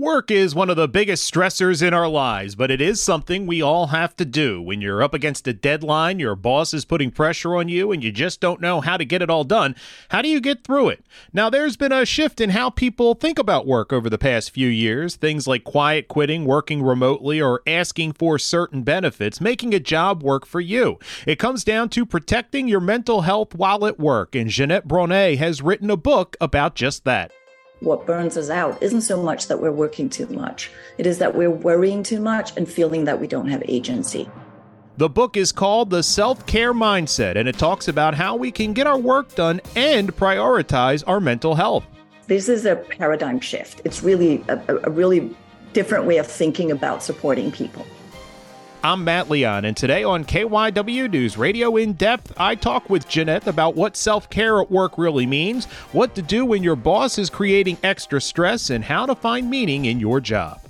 Work is one of the biggest stressors in our lives, but it is something we all have to do. When you're up against a deadline, your boss is putting pressure on you, and you just don't know how to get it all done, how do you get through it? Now, there's been a shift in how people think about work over the past few years. Things like quiet quitting, working remotely, or asking for certain benefits, making a job work for you. It comes down to protecting your mental health while at work, and Jeanette Bronée has written a book about just that what burns us out isn't so much that we're working too much, it is that we're worrying too much and feeling that we don't have agency. The book is called The Self Care Mindset, and it talks about how we can get our work done and prioritize our mental health. This is a paradigm shift. It's really a, a really different way of thinking about supporting people. I'm Matt Leon, and today on KYW News Radio In Depth, I talk with Jeanette about what self care at work really means, what to do when your boss is creating extra stress, and how to find meaning in your job.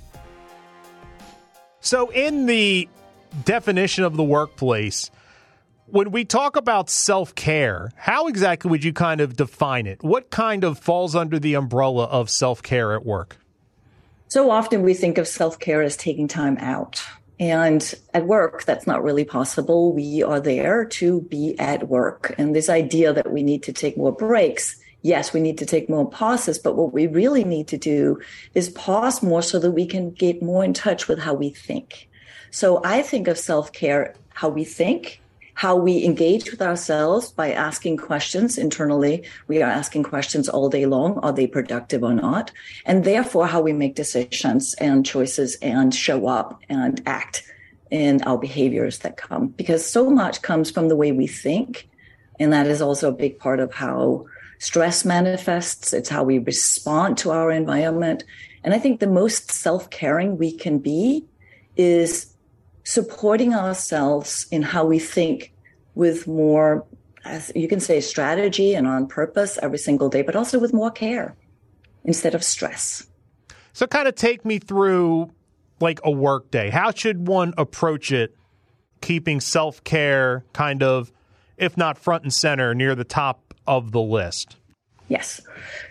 So, in the definition of the workplace, when we talk about self care, how exactly would you kind of define it? What kind of falls under the umbrella of self care at work? So often we think of self care as taking time out and at work, that's not really possible. We are there to be at work. And this idea that we need to take more breaks, yes, we need to take more pauses, but what we really need to do is pause more so that we can get more in touch with how we think. So I think of self care, how we think, how we engage with ourselves by asking questions internally. We are asking questions all day long. Are they productive or not? And therefore, how we make decisions and choices and show up and act in our behaviors that come. Because so much comes from the way we think. And that is also a big part of how stress manifests. It's how we respond to our environment. And I think the most self caring we can be is supporting ourselves in how we think with more, as you can say, strategy and on purpose every single day, but also with more care instead of stress. So, kind of take me through like a work day. How should one approach it, keeping self care kind of, if not front and center, near the top of the list? Yes.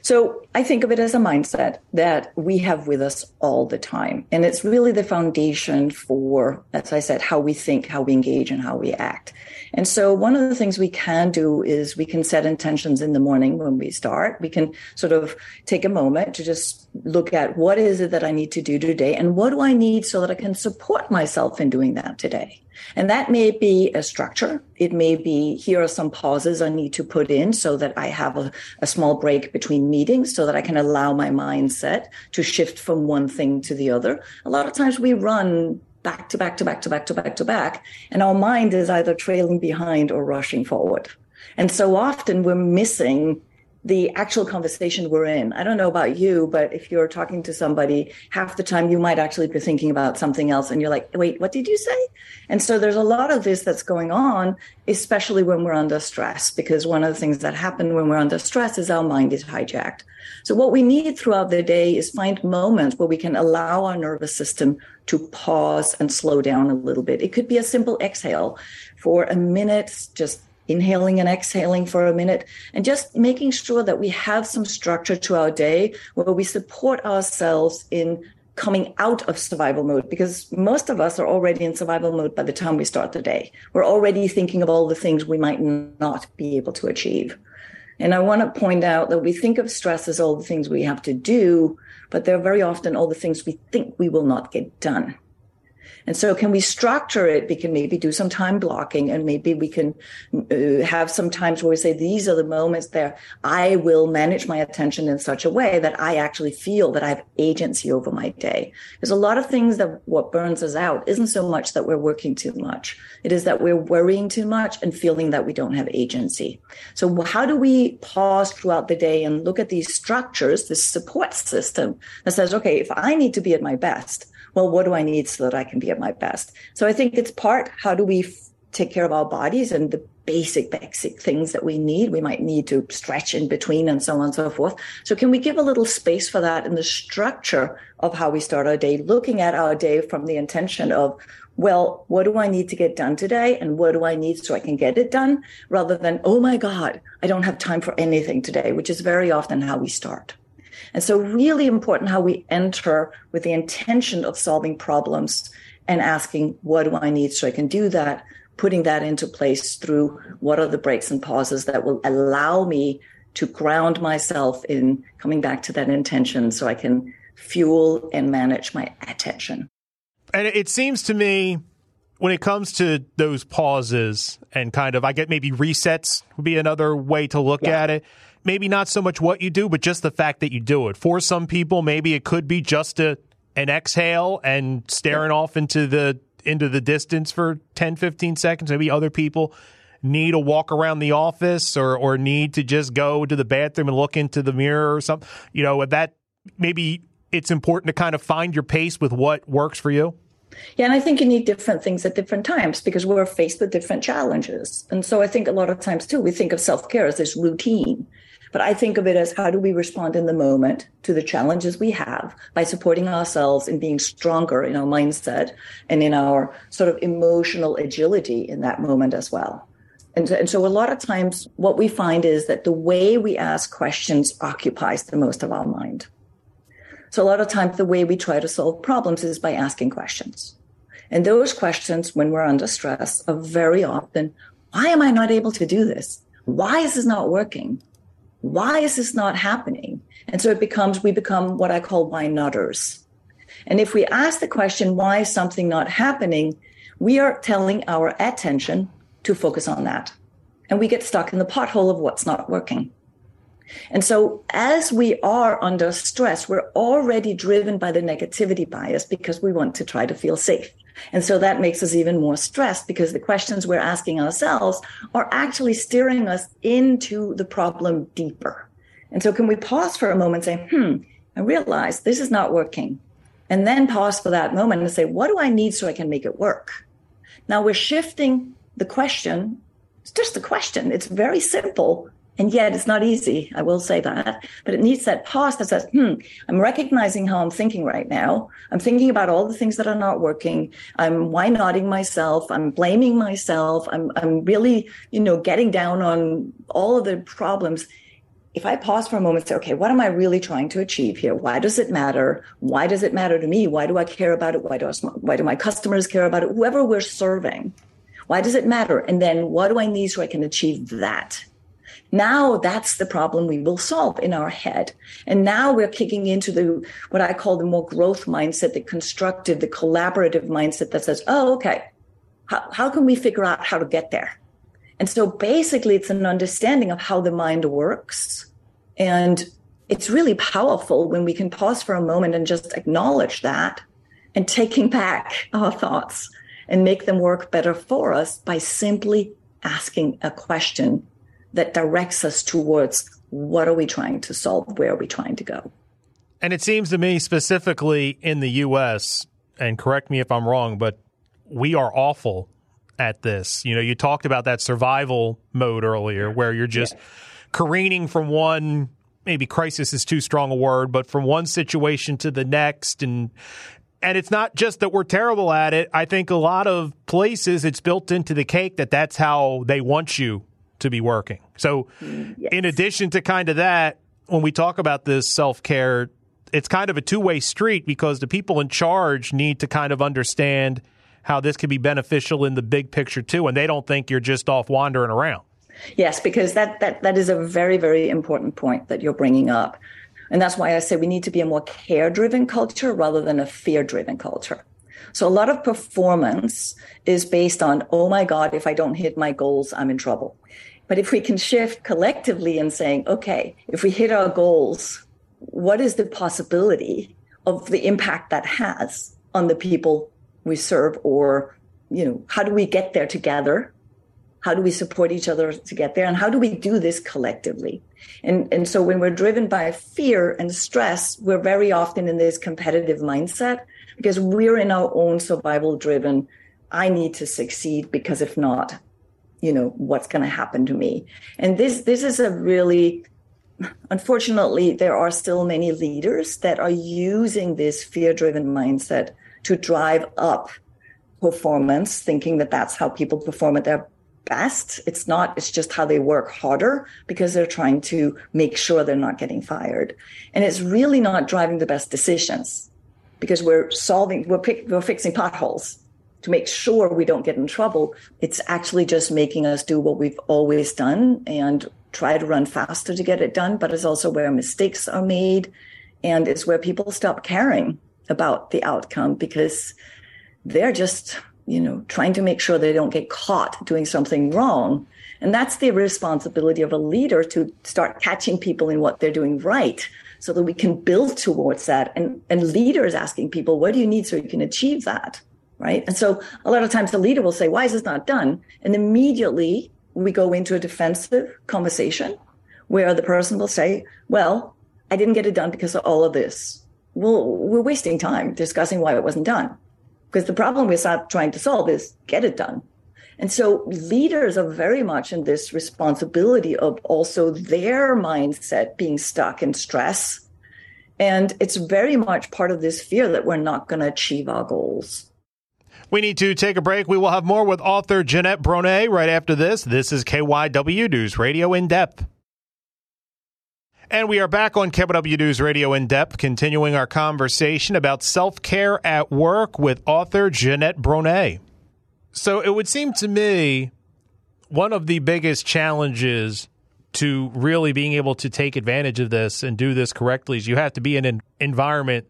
So I think of it as a mindset that we have with us all the time. And it's really the foundation for, as I said, how we think, how we engage, and how we act. And so one of the things we can do is we can set intentions in the morning when we start. We can sort of take a moment to just look at what is it that I need to do today and what do I need so that I can support myself in doing that today. And that may be a structure. It may be here are some pauses I need to put in so that I have a, a small break between meetings so that I can allow my mindset to shift from one thing to the other. A lot of times we run back to back to back to back to back to back. And our mind is either trailing behind or rushing forward. And so often we're missing the actual conversation we're in. I don't know about you, but if you're talking to somebody, half the time you might actually be thinking about something else and you're like, wait, what did you say? And so there's a lot of this that's going on, especially when we're under stress, because one of the things that happen when we're under stress is our mind is hijacked. So what we need throughout the day is find moments where we can allow our nervous system to pause and slow down a little bit. It could be a simple exhale for a minute, just inhaling and exhaling for a minute and just making sure that we have some structure to our day where we support ourselves in coming out of survival mode because most of us are already in survival mode by the time we start the day. We're already thinking of all the things we might not be able to achieve. And I want to point out that we think of stress as all the things we have to do, but they're very often all the things we think we will not get done. And so, can we structure it? We can maybe do some time blocking, and maybe we can uh, have some times where we say, These are the moments that I will manage my attention in such a way that I actually feel that I have agency over my day. There's a lot of things that what burns us out isn't so much that we're working too much, it is that we're worrying too much and feeling that we don't have agency. So, how do we pause throughout the day and look at these structures, this support system that says, Okay, if I need to be at my best, well, what do I need so that I can be at my best? So I think it's part how do we f- take care of our bodies and the basic, basic things that we need. We might need to stretch in between and so on and so forth. So can we give a little space for that in the structure of how we start our day, looking at our day from the intention of well, what do I need to get done today? And what do I need so I can get it done? Rather than, oh my God, I don't have time for anything today, which is very often how we start. And so, really important how we enter with the intention of solving problems and asking, what do I need so I can do that? Putting that into place through what are the breaks and pauses that will allow me to ground myself in coming back to that intention so I can fuel and manage my attention. And it seems to me when it comes to those pauses and kind of, I get maybe resets would be another way to look yeah. at it. Maybe not so much what you do, but just the fact that you do it. For some people, maybe it could be just a, an exhale and staring yeah. off into the into the distance for 10, 15 seconds. Maybe other people need a walk around the office or or need to just go to the bathroom and look into the mirror or something. You know, that maybe it's important to kind of find your pace with what works for you? Yeah, and I think you need different things at different times because we're faced with different challenges. And so I think a lot of times too, we think of self care as this routine. But I think of it as how do we respond in the moment to the challenges we have by supporting ourselves and being stronger in our mindset and in our sort of emotional agility in that moment as well. And, and so a lot of times what we find is that the way we ask questions occupies the most of our mind. So a lot of times the way we try to solve problems is by asking questions. And those questions, when we're under stress, are very often, why am I not able to do this? Why is this not working? Why is this not happening? And so it becomes, we become what I call why notters. And if we ask the question, why is something not happening? We are telling our attention to focus on that. And we get stuck in the pothole of what's not working. And so, as we are under stress, we're already driven by the negativity bias because we want to try to feel safe. And so that makes us even more stressed because the questions we're asking ourselves are actually steering us into the problem deeper. And so, can we pause for a moment and say, hmm, I realize this is not working. And then pause for that moment and say, what do I need so I can make it work? Now we're shifting the question. It's just a question. It's very simple, and yet it's not easy. I will say that, but it needs that pause that says, hmm, I'm recognizing how I'm thinking right now. I'm thinking about all the things that are not working. I'm why nodding myself. I'm blaming myself. I'm, I'm really, you know, getting down on all of the problems. If I pause for a moment and say, okay, what am I really trying to achieve here? Why does it matter? Why does it matter to me? Why do I care about it? Why do I, why do my customers care about it? Whoever we're serving, why does it matter? And then what do I need so I can achieve that? Now that's the problem we will solve in our head. And now we're kicking into the, what I call the more growth mindset, the constructive, the collaborative mindset that says, oh, okay, how, how can we figure out how to get there? And so basically it's an understanding of how the mind works. And it's really powerful when we can pause for a moment and just acknowledge that and taking back our thoughts and make them work better for us by simply asking a question that directs us towards what are we trying to solve? Where are we trying to go? And it seems to me, specifically in the U.S., and correct me if I'm wrong, but we are awful at this. You know, you talked about that survival mode earlier where you're just yeah. careening from one maybe crisis is too strong a word, but from one situation to the next and and it's not just that we're terrible at it. I think a lot of places it's built into the cake that that's how they want you to be working. So, mm, yes. in addition to kind of that, when we talk about this self care, it's kind of a two way street because the people in charge need to kind of understand how this can be beneficial in the big picture too, and they don't think you're just off wandering around. Yes, because that that that is a very very important point that you're bringing up. And that's why I say we need to be a more care driven culture rather than a fear driven culture. So a lot of performance is based on, oh my God, if I don't hit my goals, I'm in trouble. But if we can shift collectively and saying, okay, if we hit our goals, what is the possibility of the impact that has on the people we serve? Or you know how do we get there together? How do we support each other to get there? And how do we do this collectively? And and so when we're driven by fear and stress we're very often in this competitive mindset because we're in our own survival driven i need to succeed because if not you know what's going to happen to me and this this is a really unfortunately there are still many leaders that are using this fear driven mindset to drive up performance, thinking that that's how people perform at their best. It's not, it's just how they work harder because they're trying to make sure they're not getting fired. And it's really not driving the best decisions because we're solving, we're, pick, we're fixing potholes to make sure we don't get in trouble. It's actually just making us do what we've always done and try to run faster to get it done. But it's also where mistakes are made and it's where people stop caring about the outcome because they're just you know, trying to make sure they don't get caught doing something wrong. And that's the responsibility of a leader to start catching people in what they're doing right so that we can build towards that. And, and leaders asking people, what do you need so you can achieve that? Right. And so a lot of times the leader will say, why is this not done? And immediately we go into a defensive conversation where the person will say, well, I didn't get it done because of all of this. Well, we're wasting time discussing why it wasn't done because the problem we're trying to solve is get it done. And so leaders are very much in this responsibility of also their mindset being stuck in stress. And it's very much part of this fear that we're not going to achieve our goals. We need to take a break. We will have more with author Jeanette Bronée right after this. This is KYW News Radio in depth. And we are back on KYW News Radio in depth, continuing our conversation about self care at work with author Jeanette Bronée. So it would seem to me one of the biggest challenges to really being able to take advantage of this and do this correctly is you have to be in an environment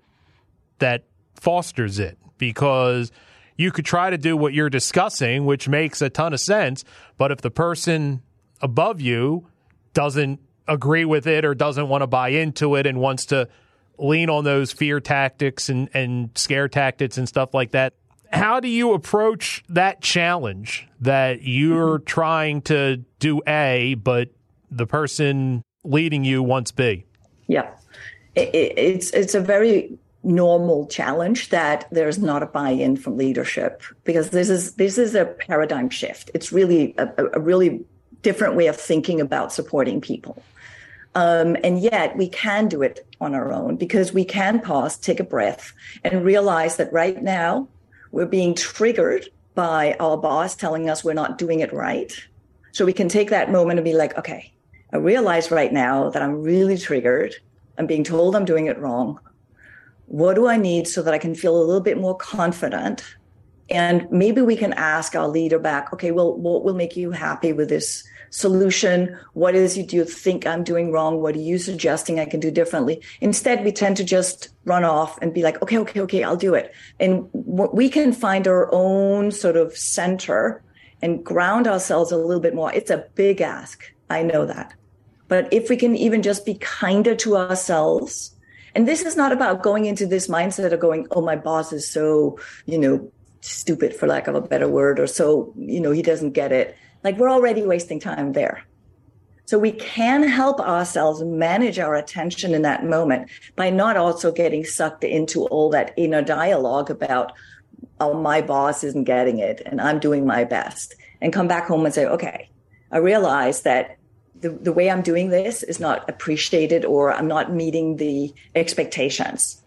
that fosters it because you could try to do what you're discussing, which makes a ton of sense. But if the person above you doesn't agree with it or doesn't want to buy into it and wants to lean on those fear tactics and, and scare tactics and stuff like that. How do you approach that challenge that you're mm-hmm. trying to do A, but the person leading you wants B? Yeah, it, it's it's a very normal challenge that there's not a buy-in from leadership because this is this is a paradigm shift. It's really a, a really different way of thinking about supporting people. Um, and yet we can do it on our own because we can pause, take a breath, and realize that right now we're being triggered by our boss telling us we're not doing it right. So we can take that moment and be like, okay, I realize right now that I'm really triggered. I'm being told I'm doing it wrong. What do I need so that I can feel a little bit more confident? And maybe we can ask our leader back, okay, well, what will make you happy with this solution. What is it you think I'm doing wrong? What are you suggesting I can do differently? Instead, we tend to just run off and be like, okay, okay, okay, I'll do it. And we can find our own sort of center and ground ourselves a little bit more. It's a big ask. I know that. But if we can even just be kinder to ourselves, and this is not about going into this mindset of going, oh, my boss is so, you know, stupid for lack of a better word, or so, you know, he doesn't get it. Like we're already wasting time there. So we can help ourselves manage our attention in that moment by not also getting sucked into all that inner dialogue about, oh, my boss isn't getting it and I'm doing my best. And come back home and say, okay, I realize that the, the way I'm doing this is not appreciated or I'm not meeting the expectations.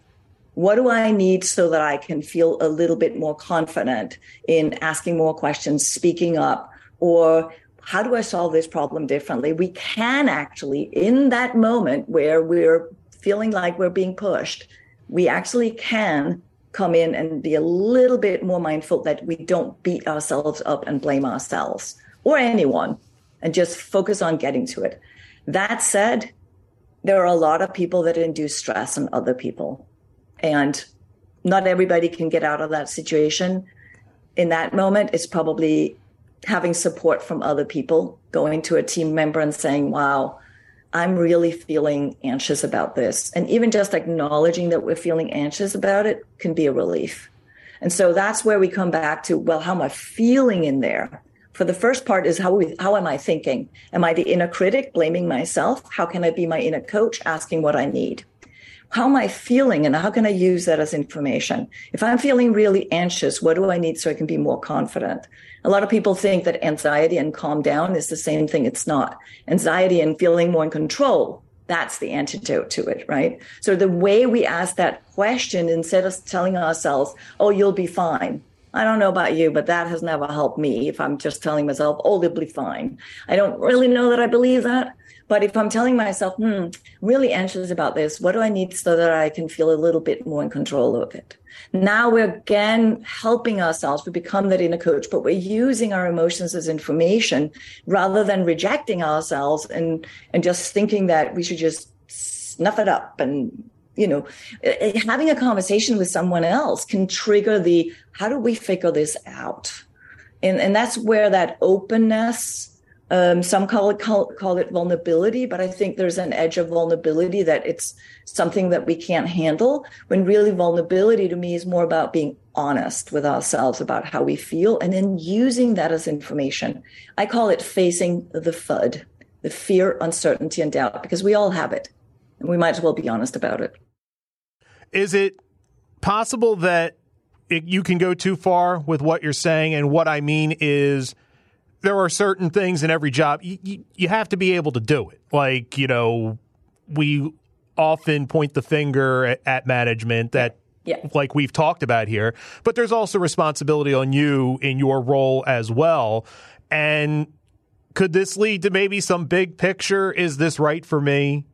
What do I need so that I can feel a little bit more confident in asking more questions, speaking up, or how do I solve this problem differently? We can actually, in that moment where we're feeling like we're being pushed, we actually can come in and be a little bit more mindful that we don't beat ourselves up and blame ourselves or anyone and just focus on getting to it. That said, there are a lot of people that induce stress on other people. And not everybody can get out of that situation. In that moment, it's probably having support from other people, going to a team member and saying, wow, I'm really feeling anxious about this. And even just acknowledging that we're feeling anxious about it can be a relief. And so that's where we come back to, well, how am I feeling in there? For the first part is how we, how am I thinking? Am I the inner critic blaming myself? How can I be my inner coach asking what I need? how am I feeling and how can I use that as information? If I'm feeling really anxious, what do I need so I can be more confident? A lot of people think that anxiety and calm down is the same thing. It's not. Anxiety and feeling more in control, that's the antidote to it, right? So the way we ask that question instead of telling ourselves, oh, you'll be fine, I don't know about you, but that has never helped me if I'm just telling myself, oh, they'll be fine. I don't really know that I believe that. But if I'm telling myself, hmm, really anxious about this, what do I need so that I can feel a little bit more in control of it? Now we're again helping ourselves. We become that inner coach, but we're using our emotions as information rather than rejecting ourselves and, and just thinking that we should just snuff it up and you know having a conversation with someone else can trigger the how do we figure this out and and that's where that openness um, some call it call, call it vulnerability, but I think there's an edge of vulnerability that it's something that we can't handle. When really vulnerability to me is more about being honest with ourselves about how we feel, and then using that as information. I call it facing the FUD, the fear, uncertainty, and doubt, because we all have it, we might as well be honest about it. Is it possible that it, you can go too far with what you're saying? And what I mean is there are certain things in every job you, you, you have to be able to do it. Like, you know, we often point the finger at, at management that yeah. like we've talked about here, but there's also responsibility on you in your role as well. And could this lead to maybe some big picture? Is this right for me?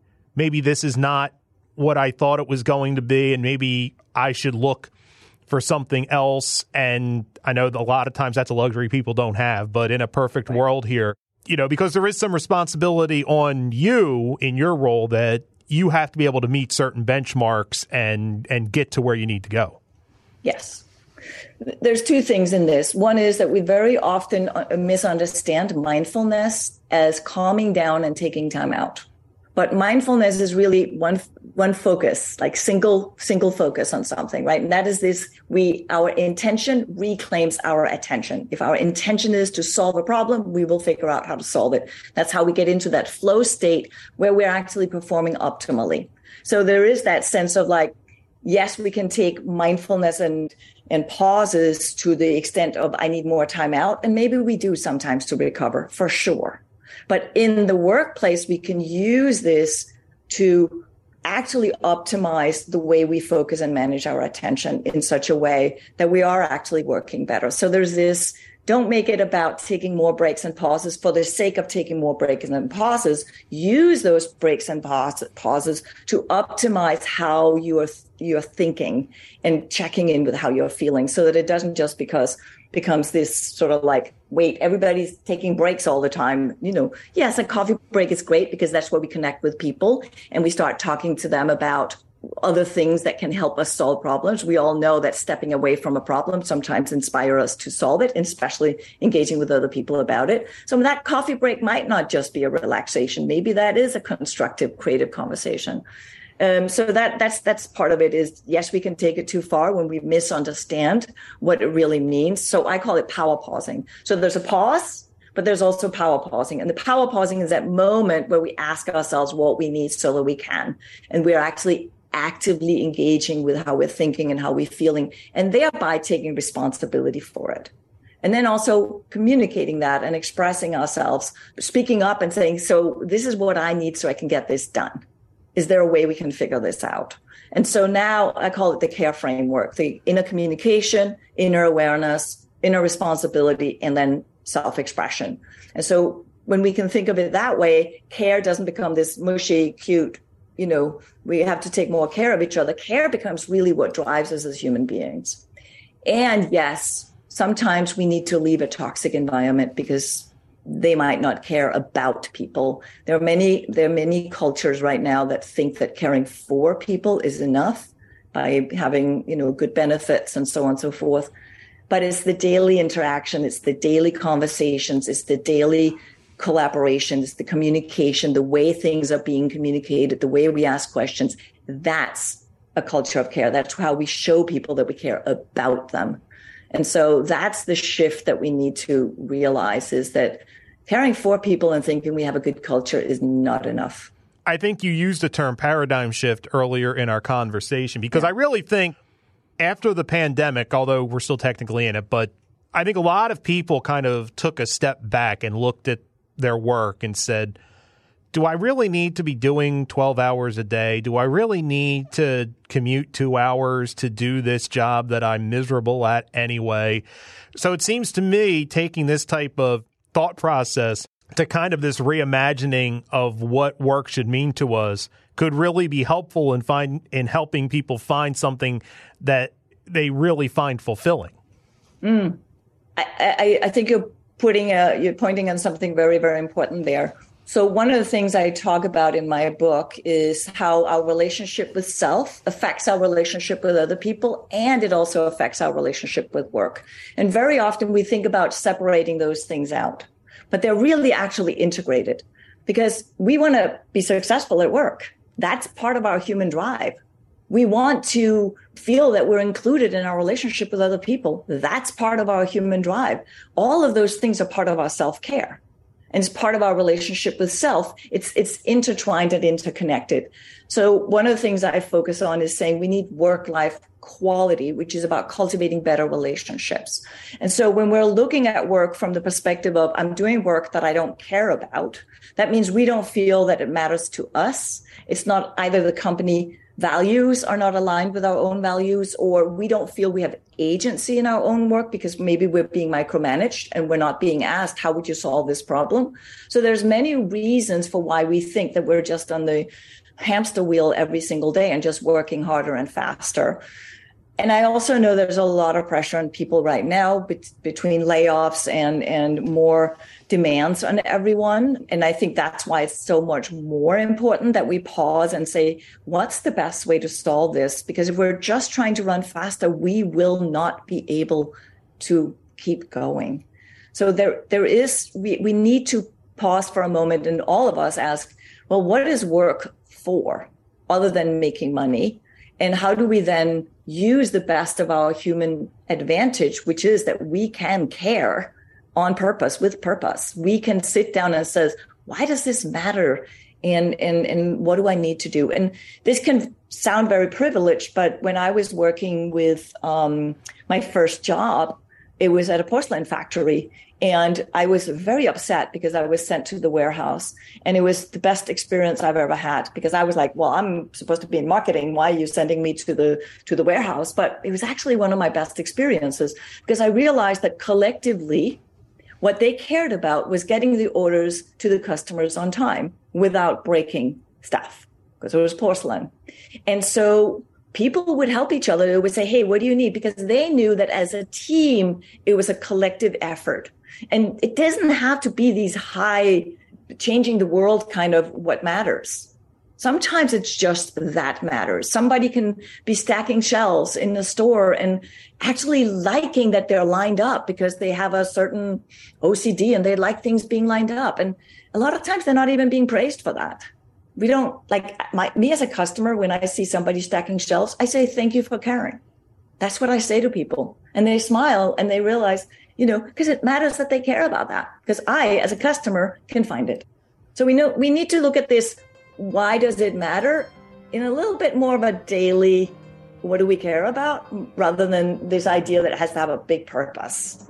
Maybe this is not what I thought it was going to be, and maybe I should look for something else. And I know a lot of times that's a luxury people don't have, but in a perfect right. world here, you know, because there is some responsibility on you in your role that you have to be able to meet certain benchmarks and and get to where you need to go. Yes. There's two things in this. One is that we very often uh, misunderstand mindfulness as calming down and taking time out. But mindfulness is really one one focus, like single single focus on something, right? And that is this: we our intention reclaims our attention. If our intention is to solve a problem, we will figure out how to solve it. That's how we get into that flow state where we're actually performing optimally. So there is that sense of like, yes, we can take mindfulness and and pauses to the extent of I need more time out, and maybe we do sometimes to recover for sure. But in the workplace, we can use this to actually optimize the way we focus and manage our attention in such a way that we are actually working better. So there's this don't make it about taking more breaks and pauses for the sake of taking more breaks and pauses. Use those breaks and pauses to optimize how you are you're thinking and checking in with how you're feeling, so that it doesn't just because becomes this sort of like, wait, everybody's taking breaks all the time. You know, yes, a coffee break is great because that's where we connect with people and we start talking to them about other things that can help us solve problems. We all know that stepping away from a problem sometimes inspire us to solve it, and especially engaging with other people about it. So that coffee break might not just be a relaxation. Maybe that is a constructive, creative conversation. Um, so that that's that's part of it. Is yes, we can take it too far when we misunderstand what it really means. So I call it power pausing. So there's a pause, but there's also power pausing, and the power pausing is that moment where we ask ourselves what we need so that we can, and we're actually actively engaging with how we're thinking and how we're feeling, and thereby taking responsibility for it and then also communicating that and expressing ourselves, speaking up and saying, So, this is what I need so I can get this done is there a way we can figure this out? And so now I call it the care framework, the inner communication, inner awareness, inner responsibility, and then self expression. And so when we can think of it that way, care doesn't become this mushy, cute, you know, we have to take more care of each other. Care becomes really what drives us as human beings. And yes, sometimes we need to leave a toxic environment because they might not care about people. There are many there are many cultures right now that think that caring for people is enough by having, you know, good benefits and so on and so forth. But it's the daily interaction, it's the daily conversations, it's the daily collaboration, it's the communication, the way things are being communicated, the way we ask questions. That's a culture of care. That's how we show people that we care about them. And so that's the shift that we need to realize is that caring for people and thinking we have a good culture is not enough. I think you used the term paradigm shift earlier in our conversation because yeah. I really think after the pandemic, although we're still technically in it, but I think a lot of people kind of took a step back and looked at their work and said, do I really need to be doing 12 hours a day? Do I really need to commute two hours to do this job that I'm miserable at anyway? So it seems to me taking this type of thought process to kind of this reimagining of what work should mean to us could really be helpful in find in helping people find something that they really find fulfilling. Mm. I, I, I think you're putting a, you're pointing on something very very important there. So, one of the things I talk about in my book is how our relationship with self affects our relationship with other people, and it also affects our relationship with work. And very often we think about separating those things out, but they're really actually integrated because we want to be successful at work. That's part of our human drive. We want to feel that we're included in our relationship with other people. That's part of our human drive. All of those things are part of our self care and it's part of our relationship with self. It's it's intertwined and interconnected. So one of the things i focus on is saying we need work life quality which is about cultivating better relationships. And so when we're looking at work from the perspective of i'm doing work that i don't care about that means we don't feel that it matters to us. It's not either the company values are not aligned with our own values or we don't feel we have agency in our own work because maybe we're being micromanaged and we're not being asked how would you solve this problem? So there's many reasons for why we think that we're just on the hamster wheel every single day and just working harder and faster and I also know there's a lot of pressure on people right now be- between layoffs and and more demands on everyone. And I think that's why it's so much more important that we pause and say, what's the best way to solve this? Because if we're just trying to run faster, we will not be able to keep going. So there there is we, we need to pause for a moment and all of us ask, well, what is work for other than making money? And how do we then use the best of our human advantage, which is that we can care on purpose with purpose. We can sit down and says, why does this matter? And, and, and what do I need to do? And this can sound very privileged, but when I was working with um, my first job, it was at a porcelain factory and I was very upset because I was sent to the warehouse. And it was the best experience I've ever had because I was like, well, I'm supposed to be in marketing. Why are you sending me to the to the warehouse? But it was actually one of my best experiences because I realized that collectively what they cared about was getting the orders to the customers on time without breaking stuff because it was porcelain. And so people would help each other. They would say, Hey, what do you need? Because they knew that as a team, it was a collective effort. And it doesn't have to be these high, changing the world kind of what matters. Sometimes it's just that matters. Somebody can be stacking shelves in the store and actually liking that they're lined up because they have a certain OCD and they like things being lined up. And a lot of times they're not even being praised for that. We don't like my, me as a customer, when I see somebody stacking shelves, I say, thank you for caring. That's what I say to people. And they smile and they realize you know, because it matters that they care about that. Because I, as a customer, can find it. So we know we need to look at this. Why does it matter? In a little bit more of a daily, what do we care about, rather than this idea that it has to have a big purpose.